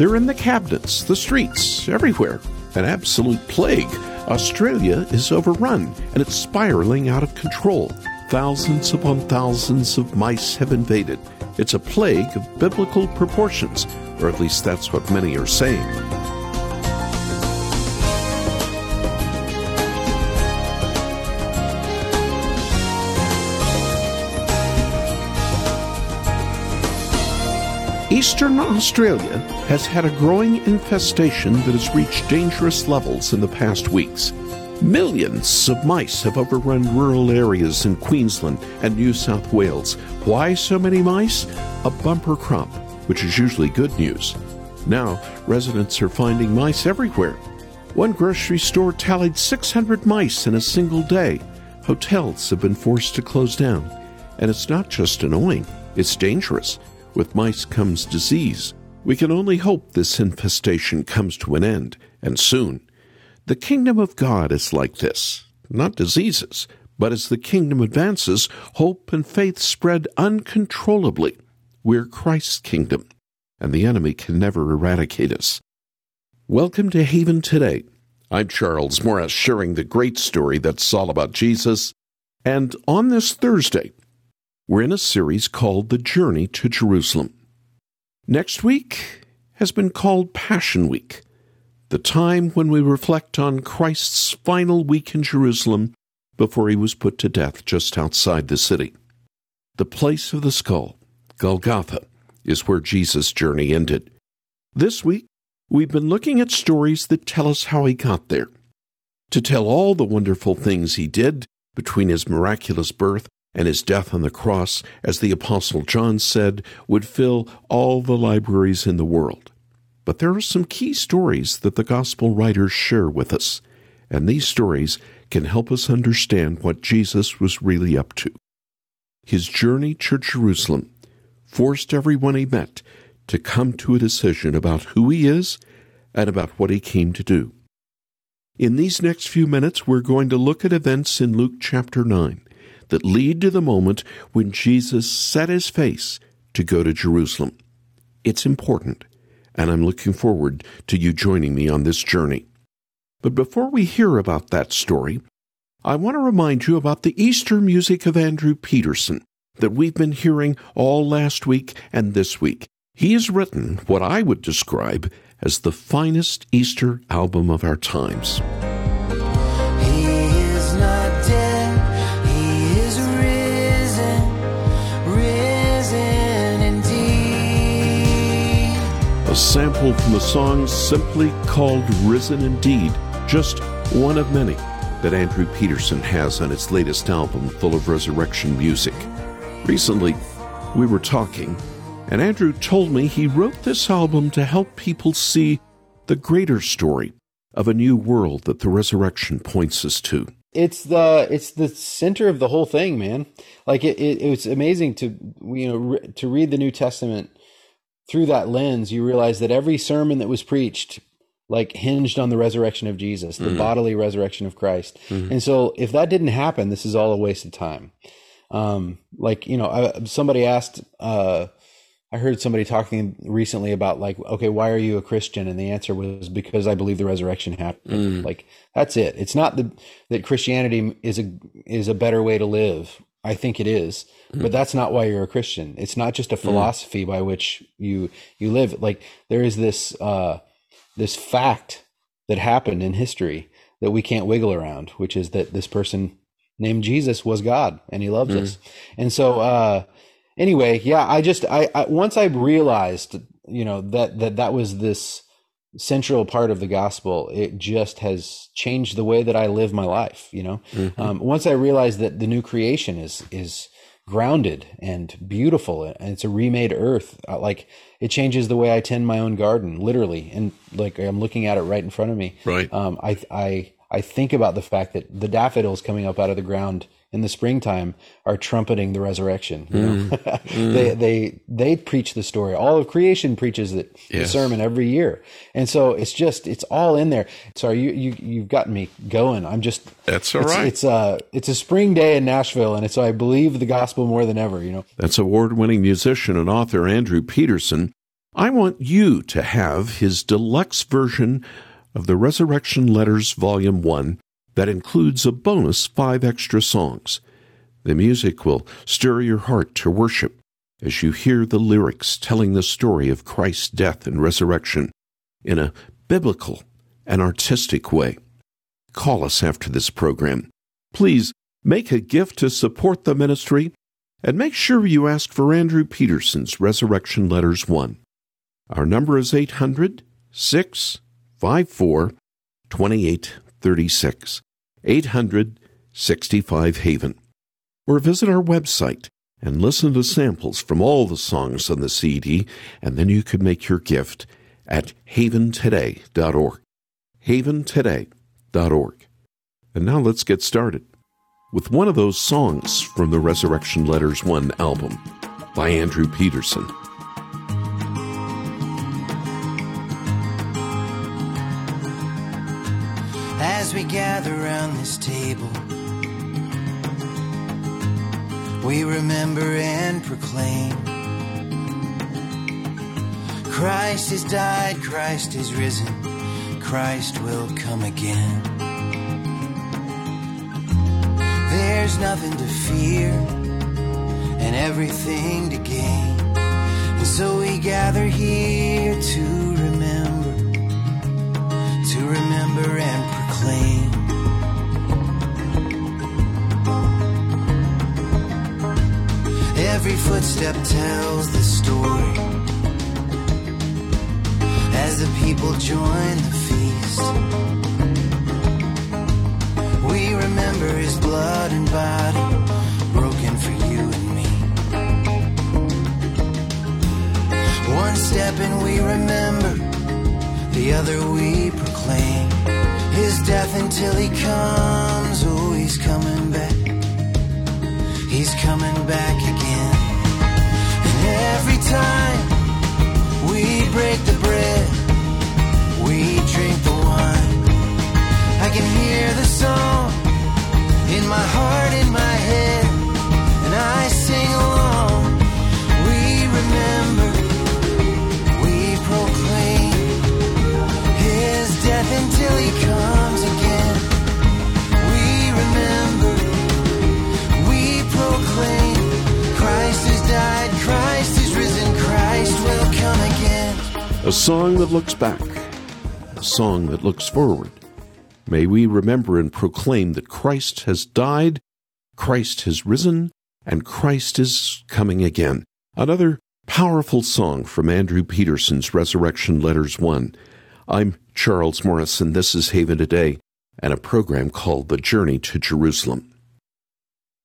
They're in the cabinets, the streets, everywhere. An absolute plague. Australia is overrun and it's spiraling out of control. Thousands upon thousands of mice have invaded. It's a plague of biblical proportions, or at least that's what many are saying. Eastern Australia has had a growing infestation that has reached dangerous levels in the past weeks. Millions of mice have overrun rural areas in Queensland and New South Wales. Why so many mice? A bumper crop, which is usually good news. Now, residents are finding mice everywhere. One grocery store tallied 600 mice in a single day. Hotels have been forced to close down. And it's not just annoying, it's dangerous. With mice comes disease. We can only hope this infestation comes to an end, and soon. The kingdom of God is like this not diseases, but as the kingdom advances, hope and faith spread uncontrollably. We're Christ's kingdom, and the enemy can never eradicate us. Welcome to Haven Today. I'm Charles Morris, sharing the great story that's all about Jesus. And on this Thursday, we're in a series called The Journey to Jerusalem. Next week has been called Passion Week, the time when we reflect on Christ's final week in Jerusalem before he was put to death just outside the city. The place of the skull, Golgotha, is where Jesus' journey ended. This week, we've been looking at stories that tell us how he got there. To tell all the wonderful things he did between his miraculous birth and his death on the cross, as the Apostle John said, would fill all the libraries in the world. But there are some key stories that the Gospel writers share with us, and these stories can help us understand what Jesus was really up to. His journey to Jerusalem forced everyone he met to come to a decision about who he is and about what he came to do. In these next few minutes, we're going to look at events in Luke chapter 9 that lead to the moment when Jesus set his face to go to Jerusalem. It's important, and I'm looking forward to you joining me on this journey. But before we hear about that story, I want to remind you about the Easter music of Andrew Peterson that we've been hearing all last week and this week. He has written what I would describe as the finest Easter album of our times. A sample from the song simply called Risen Indeed, just one of many that Andrew Peterson has on his latest album full of resurrection music. Recently, we were talking, and Andrew told me he wrote this album to help people see the greater story of a new world that the resurrection points us to. It's the it's the center of the whole thing, man. Like it, it, it was amazing to you know re- to read the New Testament through that lens, you realize that every sermon that was preached like hinged on the resurrection of Jesus, the mm-hmm. bodily resurrection of Christ. Mm-hmm. And so if that didn't happen, this is all a waste of time. Um, like, you know, I, somebody asked, uh, I heard somebody talking recently about like, okay, why are you a Christian? And the answer was because I believe the resurrection happened. Mm. Like that's it. It's not the, that Christianity is a is a better way to live I think it is, mm. but that's not why you're a Christian. It's not just a mm. philosophy mm. by which you you live. Like there is this uh, this fact that happened in history that we can't wiggle around, which is that this person named Jesus was God and he loves mm. us. And so uh, anyway, yeah, I just I, I once I realized, you know, that that that was this central part of the gospel it just has changed the way that i live my life you know? Mm-hmm. um, once i realized that the new creation is is grounded and beautiful and it's a remade earth uh, like it changes the way i tend my own garden literally and like i'm looking at it right in front of me. Right. Um, i i i think about the fact that the daffodils coming up out of the ground in the springtime are trumpeting the resurrection. You know? mm, mm. they they they preach the story. All of creation preaches it, yes. the sermon every year, and so it's just it's all in there. Sorry, you you you've gotten me going. I'm just that's all it's, right. It's uh it's a spring day in Nashville, and so I believe the gospel more than ever. You know, that's award winning musician and author Andrew Peterson. I want you to have his deluxe version of the Resurrection Letters Volume 1 that includes a bonus five extra songs. The music will stir your heart to worship as you hear the lyrics telling the story of Christ's death and resurrection in a biblical and artistic way. Call us after this program. Please make a gift to support the ministry and make sure you ask for Andrew Peterson's Resurrection Letters 1. Our number is 800 654 2836. 800 65 Haven. Or visit our website and listen to samples from all the songs on the CD, and then you could make your gift at haventoday.org. Haventoday.org. And now let's get started with one of those songs from the Resurrection Letters 1 album by Andrew Peterson. As we gather around this table, we remember and proclaim Christ has died, Christ is risen, Christ will come again. There's nothing to fear and everything to gain. And so we gather here to remember, to remember and proclaim. Every footstep tells the story as the people join the feast. We remember his blood and body broken for you and me. One step and we remember, the other we proclaim his death until he comes. Oh, he's coming back. He's coming back again. And every time we break the bread, we drink the wine. I can hear the song in my heart, in my head, and I sing along. A song that looks back, a song that looks forward. May we remember and proclaim that Christ has died, Christ has risen, and Christ is coming again. Another powerful song from Andrew Peterson's Resurrection Letters 1. I'm Charles Morris, and This is Haven Today and a program called The Journey to Jerusalem.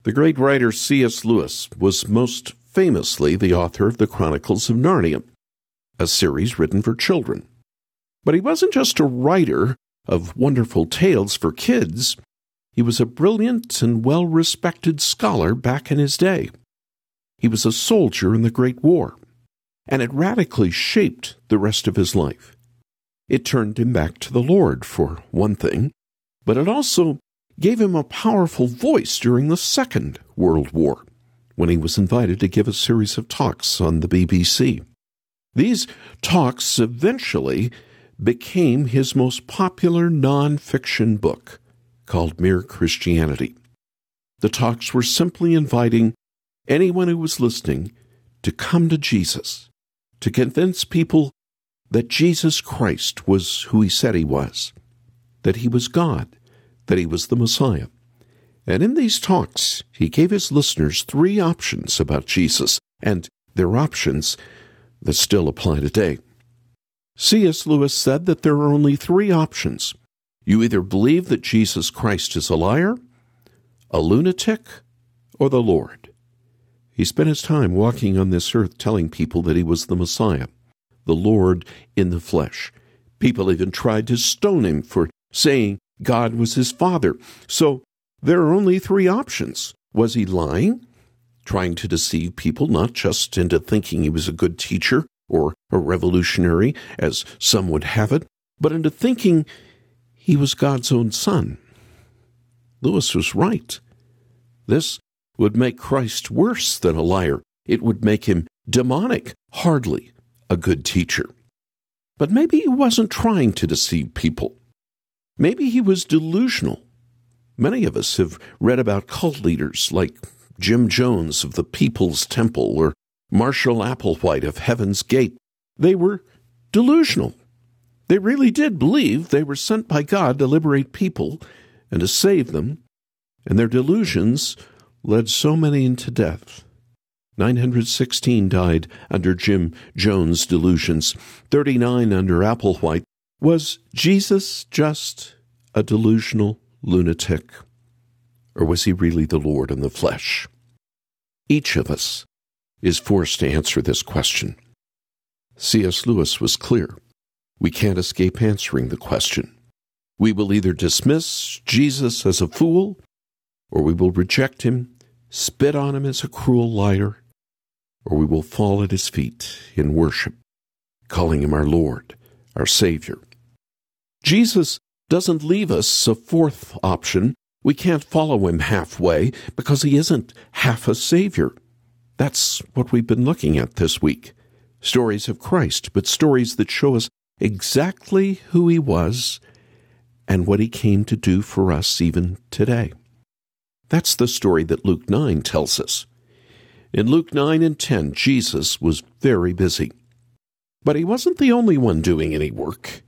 The great writer C.S. Lewis was most famously the author of the Chronicles of Narnia, a series written for children. But he wasn't just a writer of wonderful tales for kids, he was a brilliant and well respected scholar back in his day. He was a soldier in the Great War, and it radically shaped the rest of his life. It turned him back to the Lord, for one thing, but it also gave him a powerful voice during the Second World War, when he was invited to give a series of talks on the BBC. These talks eventually became his most popular nonfiction book, called Mere Christianity. The talks were simply inviting anyone who was listening to come to Jesus, to convince people that Jesus Christ was who he said he was, that he was God, that he was the Messiah. And in these talks, he gave his listeners three options about Jesus, and they're options that still apply today. C.S. Lewis said that there are only three options. You either believe that Jesus Christ is a liar, a lunatic, or the Lord. He spent his time walking on this earth telling people that he was the Messiah, the Lord in the flesh. People even tried to stone him for saying God was his father. So there are only three options. Was he lying? Trying to deceive people not just into thinking he was a good teacher or a revolutionary, as some would have it, but into thinking he was God's own son. Lewis was right. This would make Christ worse than a liar. It would make him demonic, hardly a good teacher. But maybe he wasn't trying to deceive people. Maybe he was delusional. Many of us have read about cult leaders like Jim Jones of the People's Temple or Marshall Applewhite of Heaven's Gate. They were delusional. They really did believe they were sent by God to liberate people and to save them, and their delusions led so many into death. 916 died under Jim Jones' delusions, 39 under Applewhite. Was Jesus just a delusional lunatic? Or was he really the Lord in the flesh? Each of us is forced to answer this question. C.S. Lewis was clear. We can't escape answering the question. We will either dismiss Jesus as a fool, or we will reject him, spit on him as a cruel liar, or we will fall at his feet in worship, calling him our Lord, our Savior. Jesus doesn't leave us a fourth option. We can't follow him halfway because he isn't half a Savior. That's what we've been looking at this week. Stories of Christ, but stories that show us exactly who he was and what he came to do for us even today. That's the story that Luke 9 tells us. In Luke 9 and 10, Jesus was very busy. But he wasn't the only one doing any work.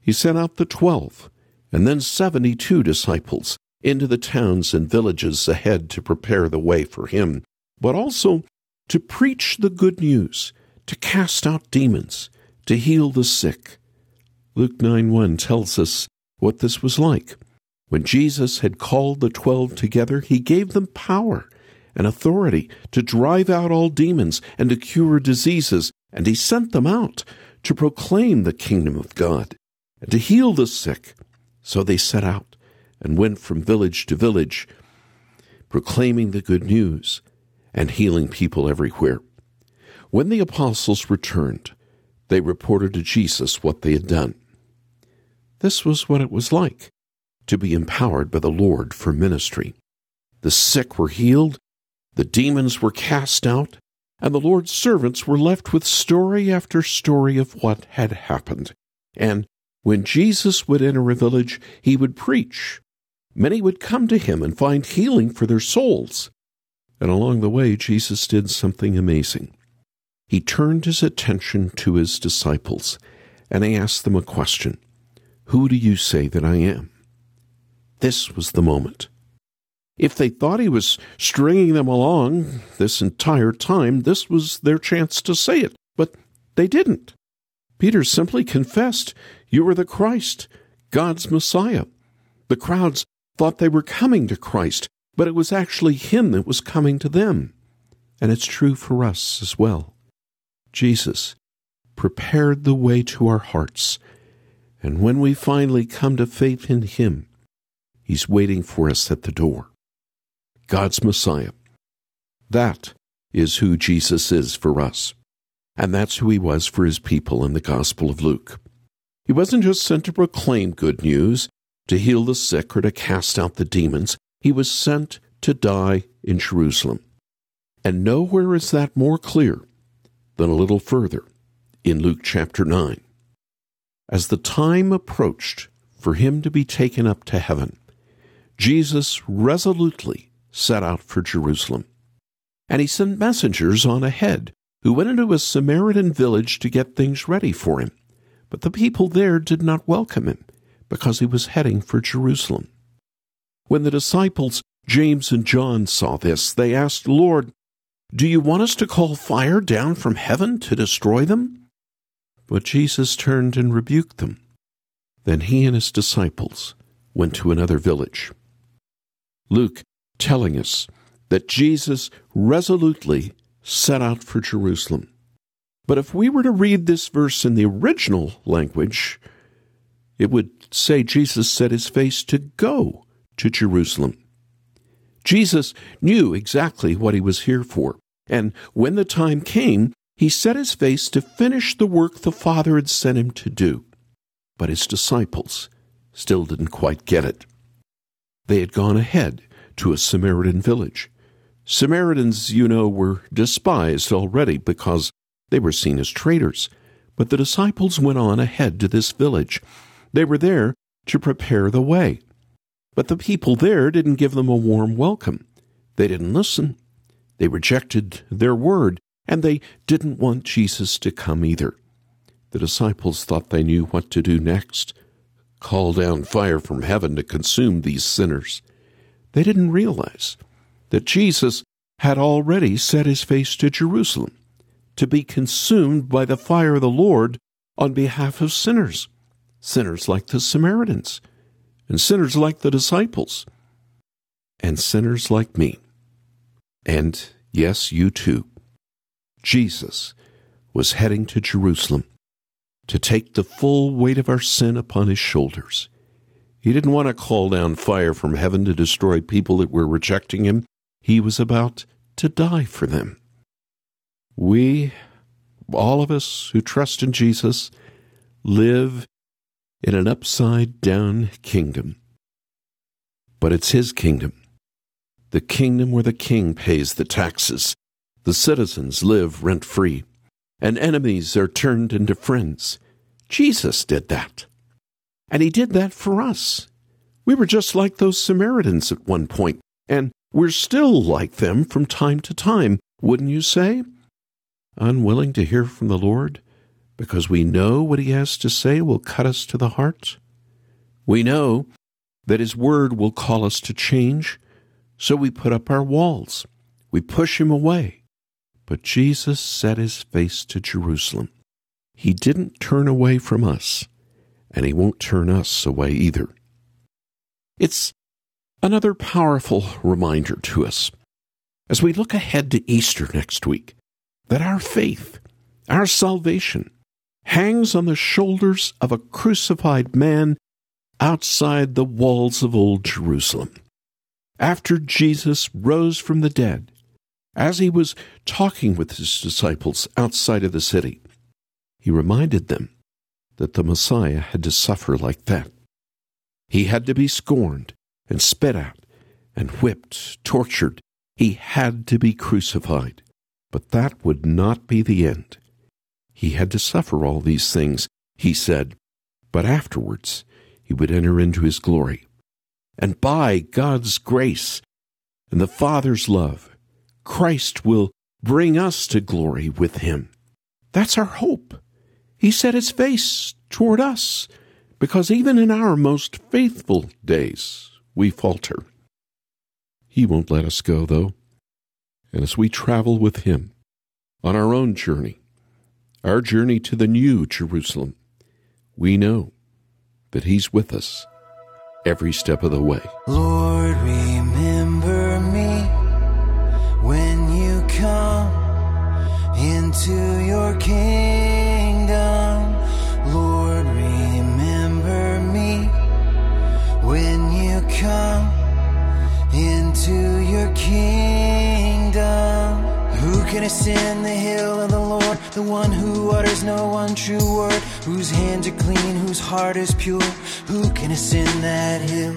He sent out the twelve, and then seventy two disciples into the towns and villages ahead to prepare the way for him, but also to preach the good news, to cast out demons, to heal the sick. Luke 9 1 tells us what this was like. When Jesus had called the twelve together, he gave them power and authority to drive out all demons and to cure diseases, and he sent them out to proclaim the kingdom of God and to heal the sick. So they set out and went from village to village, proclaiming the good news and healing people everywhere. When the apostles returned, they reported to Jesus what they had done. This was what it was like to be empowered by the Lord for ministry. The sick were healed, the demons were cast out, and the Lord's servants were left with story after story of what had happened. And when Jesus would enter a village, he would preach. Many would come to him and find healing for their souls. And along the way, Jesus did something amazing. He turned his attention to his disciples and he asked them a question Who do you say that I am? This was the moment. If they thought he was stringing them along this entire time, this was their chance to say it. But they didn't. Peter simply confessed, You are the Christ, God's Messiah. The crowds thought they were coming to Christ, but it was actually Him that was coming to them. And it's true for us as well. Jesus prepared the way to our hearts, and when we finally come to faith in Him, He's waiting for us at the door. God's Messiah. That is who Jesus is for us. And that's who he was for his people in the Gospel of Luke. He wasn't just sent to proclaim good news, to heal the sick, or to cast out the demons. He was sent to die in Jerusalem. And nowhere is that more clear than a little further in Luke chapter 9. As the time approached for him to be taken up to heaven, Jesus resolutely set out for Jerusalem. And he sent messengers on ahead who went into a Samaritan village to get things ready for him. But the people there did not welcome him because he was heading for Jerusalem. When the disciples James and John saw this, they asked, Lord, do you want us to call fire down from heaven to destroy them? But Jesus turned and rebuked them. Then he and his disciples went to another village. Luke telling us that Jesus resolutely set out for Jerusalem. But if we were to read this verse in the original language, it would say Jesus set his face to go to Jerusalem. Jesus knew exactly what he was here for, and when the time came, he set his face to finish the work the Father had sent him to do. But his disciples still didn't quite get it. They had gone ahead to a Samaritan village. Samaritans, you know, were despised already because They were seen as traitors. But the disciples went on ahead to this village. They were there to prepare the way. But the people there didn't give them a warm welcome. They didn't listen. They rejected their word, and they didn't want Jesus to come either. The disciples thought they knew what to do next call down fire from heaven to consume these sinners. They didn't realize that Jesus had already set his face to Jerusalem to be consumed by the fire of the Lord on behalf of sinners, sinners like the Samaritans, and sinners like the disciples, and sinners like me. And yes, you too. Jesus was heading to Jerusalem to take the full weight of our sin upon his shoulders. He didn't want to call down fire from heaven to destroy people that were rejecting him. He was about to die for them. We, all of us who trust in Jesus, live in an upside down kingdom. But it's his kingdom. The kingdom where the king pays the taxes, the citizens live rent free, and enemies are turned into friends. Jesus did that. And he did that for us. We were just like those Samaritans at one point, and we're still like them from time to time, wouldn't you say? Unwilling to hear from the Lord because we know what he has to say will cut us to the heart? We know that his word will call us to change, so we put up our walls. We push him away. But Jesus set his face to Jerusalem. He didn't turn away from us, and he won't turn us away either. It's another powerful reminder to us as we look ahead to Easter next week that our faith, our salvation, hangs on the shoulders of a crucified man outside the walls of Old Jerusalem. After Jesus rose from the dead, as he was talking with his disciples outside of the city, he reminded them that the Messiah had to suffer like that. He had to be scorned and spit at and whipped, tortured. He had to be crucified. But that would not be the end. He had to suffer all these things, he said, but afterwards he would enter into his glory. And by God's grace and the Father's love, Christ will bring us to glory with him. That's our hope. He set his face toward us because even in our most faithful days, we falter. He won't let us go, though. And as we travel with him on our own journey, our journey to the new Jerusalem, we know that he's with us every step of the way. Lord, remember me when you come into your kingdom. Lord, remember me when you come into your kingdom. Who can ascend the hill of the Lord? The one who utters no untrue word, whose hands are clean, whose heart is pure. Who can ascend that hill?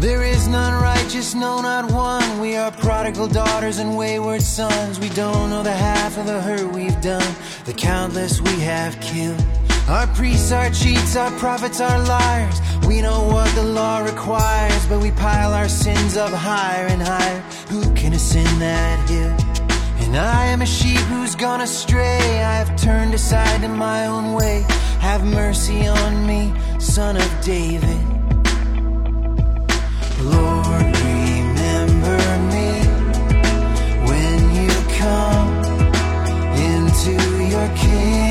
There is none righteous, no, not one. We are prodigal daughters and wayward sons. We don't know the half of the hurt we've done, the countless we have killed. Our priests are cheats, our prophets are liars. We know what the law requires, but we pile our sins up higher and higher. Who can ascend that hill? And I am a sheep who's gone astray. I have turned aside in my own way. Have mercy on me, son of David. Lord, remember me when you come into your kingdom.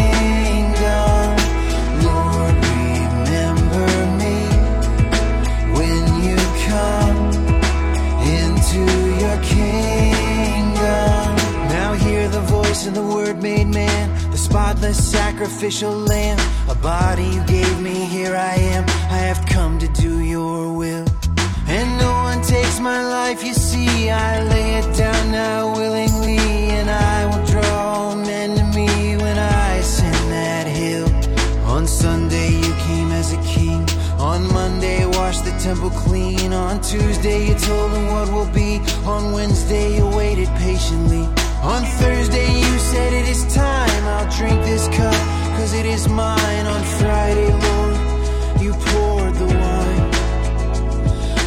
Sacrificial lamb. A body you gave me, here I am. I have come to do your will. And no one takes my life, you see. I lay it down now willingly, and I will draw men to me when I ascend that hill. On Sunday, you came as a king. On Monday, washed the temple clean. On Tuesday, you told them what will be. On Wednesday, you waited patiently. On Thursday you said it is time I'll drink this cup Cause it is mine On Friday, Lord, you poured the wine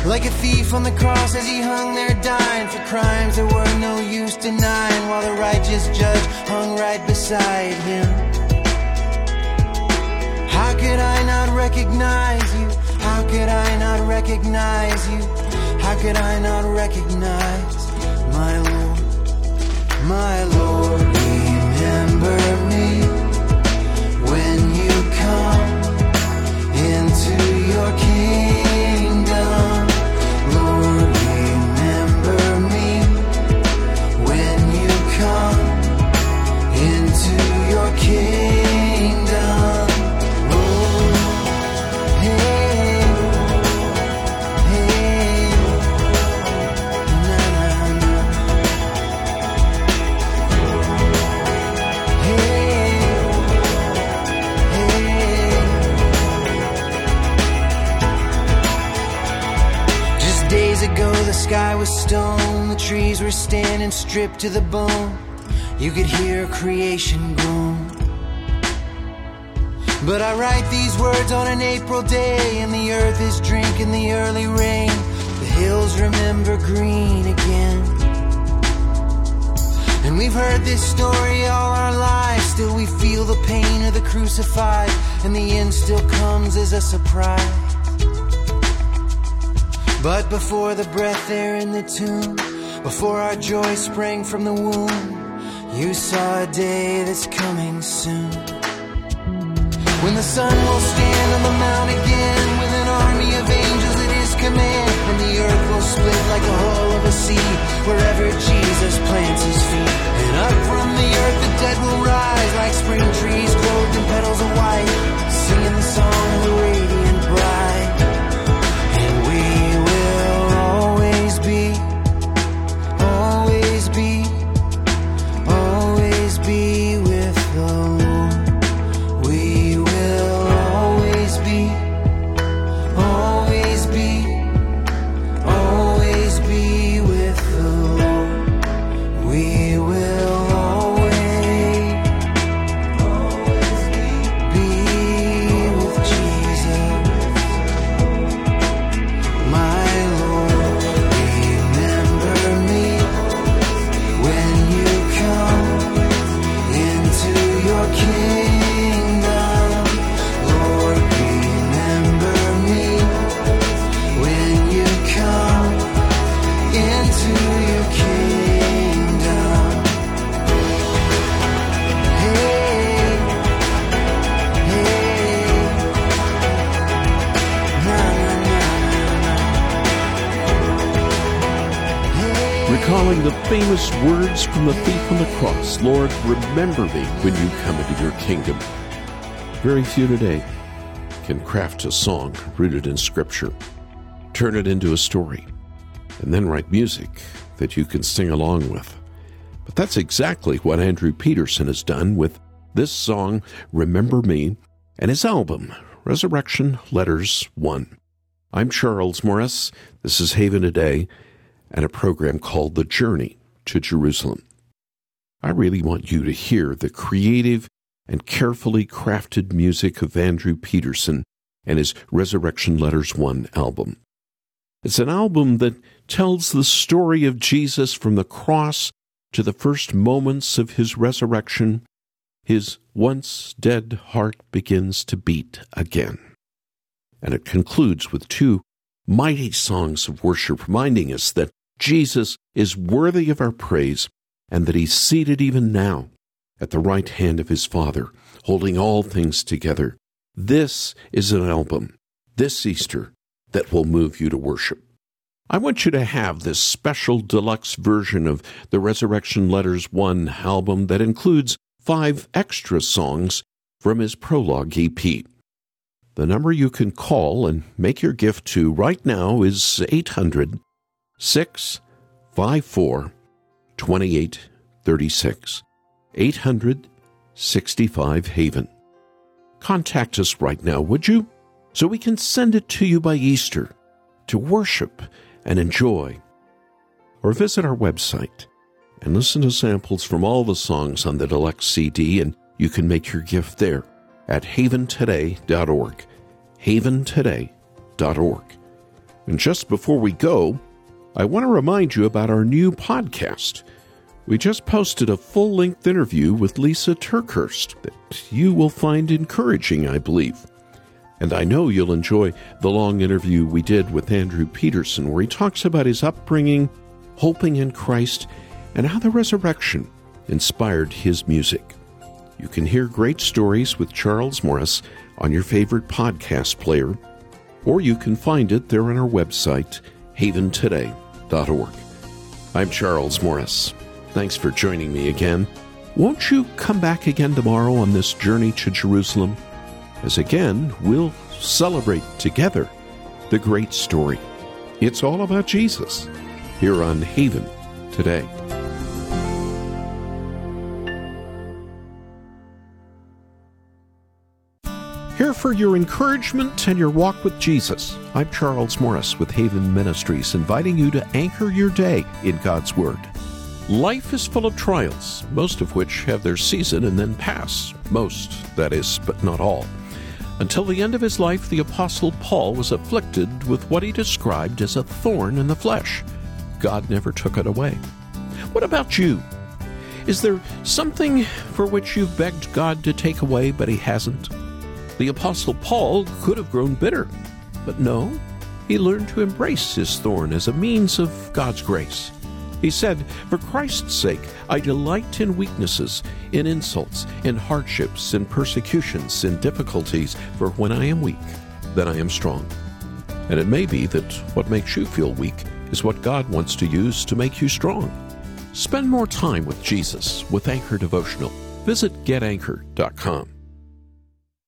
Like a thief on the cross as he hung there dying For crimes that were no use denying While the righteous judge hung right beside him How could I not recognize you? How could I not recognize you? How could I not recognize my Lord? My Lord, remember me when you come into your kingdom. Days ago, the sky was stone, the trees were standing stripped to the bone. You could hear creation groan. But I write these words on an April day, and the earth is drinking the early rain. The hills remember green again. And we've heard this story all our lives. Still, we feel the pain of the crucified, and the end still comes as a surprise. But before the breath there in the tomb, before our joy sprang from the womb, you saw a day that's coming soon. When the sun will stand on the mount again with an army of angels at his command, and the earth will split like the hull of a sea wherever Jesus plants his feet. And up from famous words from the thief on the cross Lord, remember me when you come into your kingdom. Very few today can craft a song rooted in Scripture, turn it into a story, and then write music that you can sing along with. But that's exactly what Andrew Peterson has done with this song, Remember Me, and his album, Resurrection Letters 1. I'm Charles Morris. This is Haven Today and a program called The Journey to Jerusalem. I really want you to hear the creative and carefully crafted music of Andrew Peterson and his Resurrection Letters 1 album. It's an album that tells the story of Jesus from the cross to the first moments of his resurrection. His once dead heart begins to beat again. And it concludes with two mighty songs of worship reminding us that Jesus is worthy of our praise and that he's seated even now at the right hand of his Father, holding all things together. This is an album, this Easter, that will move you to worship. I want you to have this special deluxe version of the Resurrection Letters 1 album that includes five extra songs from his prologue EP. The number you can call and make your gift to right now is 800 654 2836. 800 65 Haven. Contact us right now, would you? So we can send it to you by Easter to worship and enjoy. Or visit our website, and listen to samples from all the songs on the deluxe CD, and you can make your gift there at haventoday.org. Haventoday.org. And just before we go, I want to remind you about our new podcast. We just posted a full length interview with Lysa TerKeurst that you will find encouraging, I believe. And I know you'll enjoy the long interview we did with Andrew Peterson, where he talks about his upbringing, hoping in Christ, and how the resurrection inspired his music. You can hear great stories with Charles Morris on your favorite podcast player, or you can find it there on our website, haventoday.org. I'm Charles Morris. Thanks for joining me again. Won't you come back again tomorrow on this journey to Jerusalem? As again, we'll celebrate together the great story. It's all about Jesus here on Haven today. For your encouragement and your walk with Jesus. I'm Charles Morris with Haven Ministries, inviting you to anchor your day in God's Word. Life is full of trials, most of which have their season and then pass. Most, that is, but not all. Until the end of his life, the Apostle Paul was afflicted with what he described as a thorn in the flesh. God never took it away. What about you? Is there something for which you've begged God to take away, but he hasn't? The Apostle Paul could have grown bitter, but no, he learned to embrace his thorn as a means of God's grace. He said, For Christ's sake, I delight in weaknesses, in insults, in hardships, in persecutions, in difficulties, for when I am weak, then I am strong. And it may be that what makes you feel weak is what God wants to use to make you strong. Spend more time with Jesus with Anchor Devotional. Visit getanchor.com.